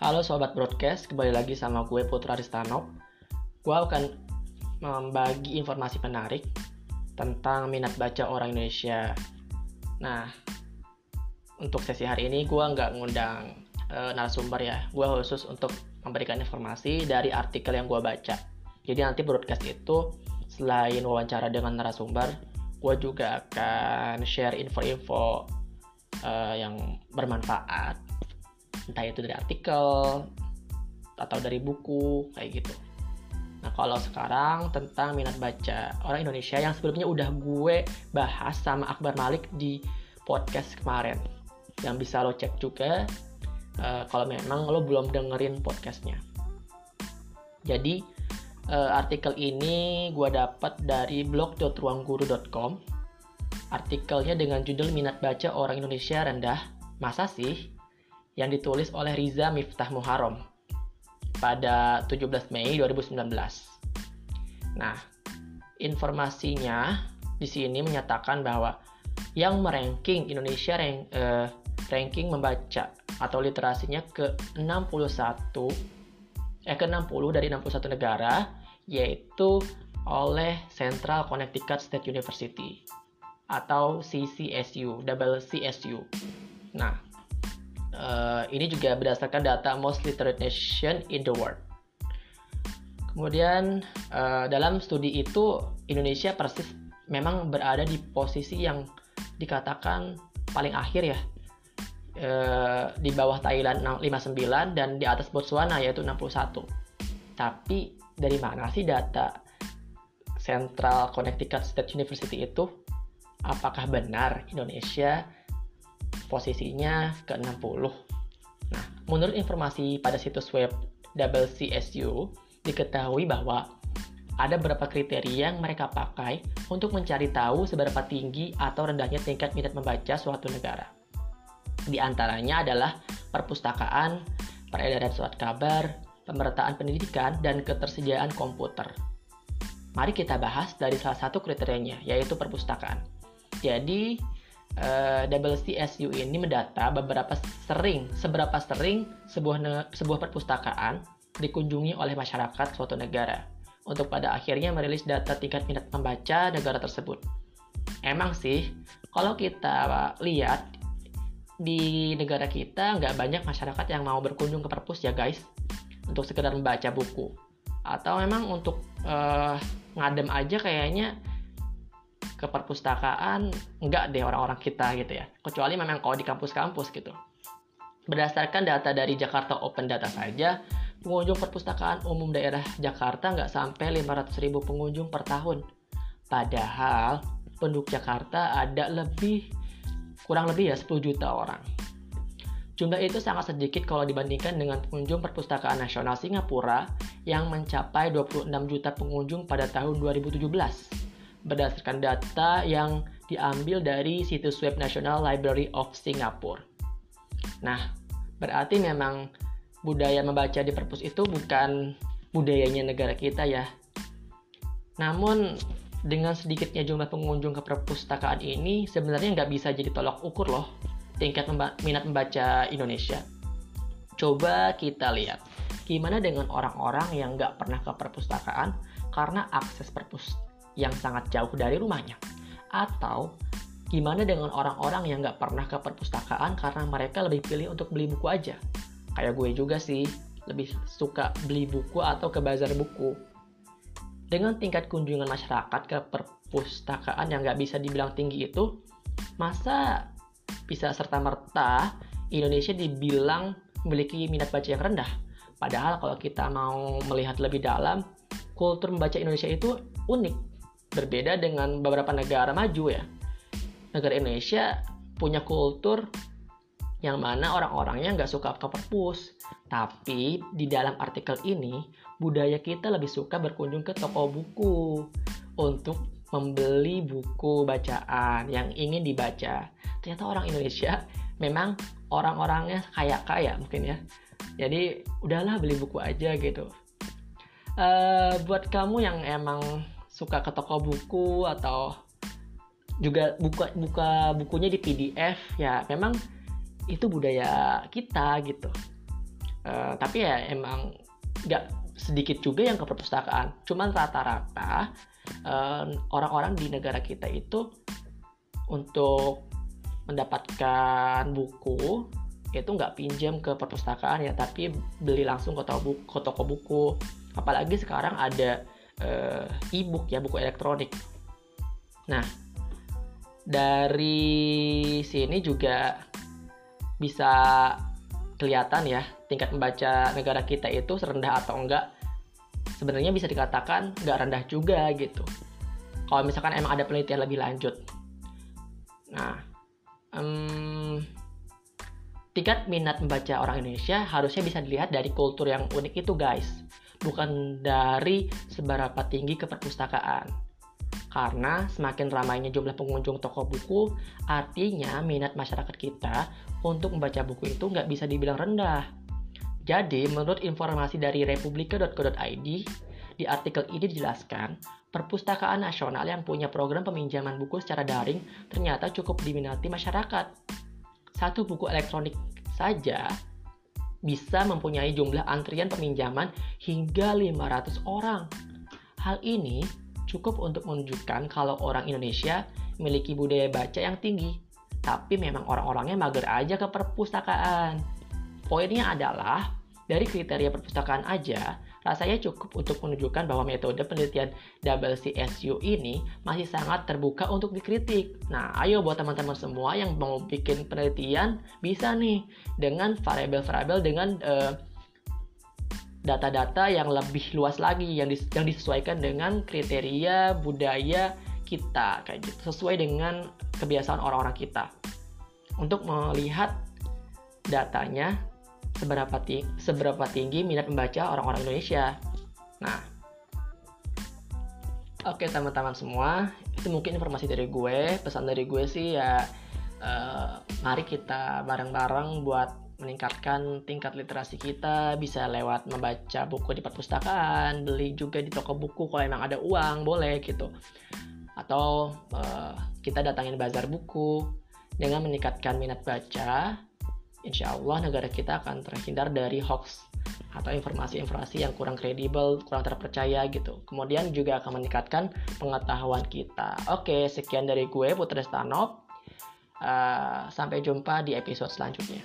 Halo Sobat Broadcast, kembali lagi sama gue Putra Ristanov. Gue akan membagi informasi menarik tentang minat baca orang Indonesia. Nah, untuk sesi hari ini gue nggak ngundang e, narasumber ya. Gue khusus untuk memberikan informasi dari artikel yang gue baca. Jadi nanti broadcast itu selain wawancara dengan narasumber, gue juga akan share info-info uh, yang bermanfaat entah itu dari artikel atau dari buku kayak gitu. Nah kalau sekarang tentang minat baca orang Indonesia yang sebelumnya udah gue bahas sama Akbar Malik di podcast kemarin yang bisa lo cek juga uh, kalau memang lo belum dengerin podcastnya. Jadi uh, artikel ini gue dapat dari blog.ruangguru.com. Artikelnya dengan judul minat baca orang Indonesia rendah. Masa sih? Yang ditulis oleh Riza Miftah Muharram pada 17 Mei 2019. Nah, informasinya di sini menyatakan bahwa yang meranking Indonesia rank, eh, ranking membaca atau literasinya ke 61 eh ke 60 dari 61 negara yaitu oleh Central Connecticut State University atau CCSU, double CSU. Nah, Uh, ini juga berdasarkan data most literate nation in the world. Kemudian uh, dalam studi itu Indonesia persis memang berada di posisi yang dikatakan paling akhir ya. Uh, di bawah Thailand 59 dan di atas Botswana yaitu 61. Tapi dari mana sih data Central Connecticut State University itu? Apakah benar Indonesia posisinya ke-60. Nah, menurut informasi pada situs web WCSU, diketahui bahwa ada beberapa kriteria yang mereka pakai untuk mencari tahu seberapa tinggi atau rendahnya tingkat minat membaca suatu negara. Di antaranya adalah perpustakaan, peredaran surat kabar, pemerataan pendidikan, dan ketersediaan komputer. Mari kita bahas dari salah satu kriterianya, yaitu perpustakaan. Jadi, uh, eh, WCSU ini mendata beberapa sering, seberapa sering sebuah sebuah perpustakaan dikunjungi oleh masyarakat suatu negara. Untuk pada akhirnya merilis data tingkat minat membaca negara tersebut. Emang sih, kalau kita lihat di negara kita nggak banyak masyarakat yang mau berkunjung ke perpus ya guys. Untuk sekedar membaca buku. Atau memang untuk uh, ngadem aja kayaknya ke perpustakaan enggak deh orang-orang kita gitu ya. Kecuali memang kalau di kampus-kampus gitu. Berdasarkan data dari Jakarta Open Data saja pengunjung perpustakaan umum daerah Jakarta nggak sampai 500 ribu pengunjung per tahun. Padahal penduduk Jakarta ada lebih kurang lebih ya 10 juta orang. Jumlah itu sangat sedikit kalau dibandingkan dengan pengunjung perpustakaan nasional Singapura yang mencapai 26 juta pengunjung pada tahun 2017 berdasarkan data yang diambil dari situs web National Library of Singapore. Nah, berarti memang budaya membaca di perpus itu bukan budayanya negara kita ya. Namun dengan sedikitnya jumlah pengunjung ke perpustakaan ini sebenarnya nggak bisa jadi tolak ukur loh tingkat memba minat membaca Indonesia. Coba kita lihat gimana dengan orang-orang yang nggak pernah ke perpustakaan karena akses perpus yang sangat jauh dari rumahnya? Atau gimana dengan orang-orang yang nggak pernah ke perpustakaan karena mereka lebih pilih untuk beli buku aja? Kayak gue juga sih, lebih suka beli buku atau ke bazar buku. Dengan tingkat kunjungan masyarakat ke perpustakaan yang nggak bisa dibilang tinggi itu, masa bisa serta-merta Indonesia dibilang memiliki minat baca yang rendah? Padahal kalau kita mau melihat lebih dalam, kultur membaca Indonesia itu unik berbeda dengan beberapa negara maju ya. Negara Indonesia punya kultur yang mana orang-orangnya nggak suka ke perpus. Tapi di dalam artikel ini, budaya kita lebih suka berkunjung ke toko buku untuk membeli buku bacaan yang ingin dibaca. Ternyata orang Indonesia memang orang-orangnya kaya-kaya mungkin ya. Jadi udahlah beli buku aja gitu. Uh, buat kamu yang emang suka ke toko buku atau juga buka buka bukunya di PDF ya memang itu budaya kita gitu. Uh, tapi ya emang nggak sedikit juga yang ke perpustakaan. Cuman rata-rata uh, orang-orang di negara kita itu untuk mendapatkan buku itu nggak pinjam ke perpustakaan ya tapi beli langsung ke toko buku, apalagi sekarang ada e-book ya buku elektronik. Nah dari sini juga bisa kelihatan ya tingkat membaca negara kita itu serendah atau enggak. Sebenarnya bisa dikatakan nggak rendah juga gitu. Kalau misalkan emang ada penelitian lebih lanjut. Nah um, tingkat minat membaca orang Indonesia harusnya bisa dilihat dari kultur yang unik itu guys bukan dari seberapa tinggi ke perpustakaan karena semakin ramainya jumlah pengunjung toko buku artinya minat masyarakat kita untuk membaca buku itu nggak bisa dibilang rendah. Jadi menurut informasi dari republika.co.id di artikel ini dijelaskan, perpustakaan nasional yang punya program peminjaman buku secara daring ternyata cukup diminati masyarakat. Satu buku elektronik saja bisa mempunyai jumlah antrian peminjaman hingga 500 orang. Hal ini cukup untuk menunjukkan kalau orang Indonesia memiliki budaya baca yang tinggi. Tapi memang orang-orangnya mager aja ke perpustakaan. Poinnya adalah dari kriteria perpustakaan aja, rasanya cukup untuk menunjukkan bahwa metode penelitian double CSU ini masih sangat terbuka untuk dikritik. Nah, ayo buat teman-teman semua yang mau bikin penelitian bisa nih dengan variabel-variabel dengan uh, data-data yang lebih luas lagi yang, dis yang disesuaikan dengan kriteria budaya kita kayak gitu sesuai dengan kebiasaan orang-orang kita untuk melihat datanya seberapa tinggi, seberapa tinggi minat membaca orang-orang Indonesia. Nah, oke teman-teman semua, itu mungkin informasi dari gue. Pesan dari gue sih ya, uh, mari kita bareng-bareng buat meningkatkan tingkat literasi kita bisa lewat membaca buku di perpustakaan, beli juga di toko buku kalau emang ada uang boleh gitu. Atau uh, kita datangin bazar buku dengan meningkatkan minat baca insya Allah negara kita akan terhindar dari hoax atau informasi-informasi yang kurang kredibel, kurang terpercaya gitu. Kemudian juga akan meningkatkan pengetahuan kita. Oke, sekian dari gue Putra Stanov. Uh, sampai jumpa di episode selanjutnya.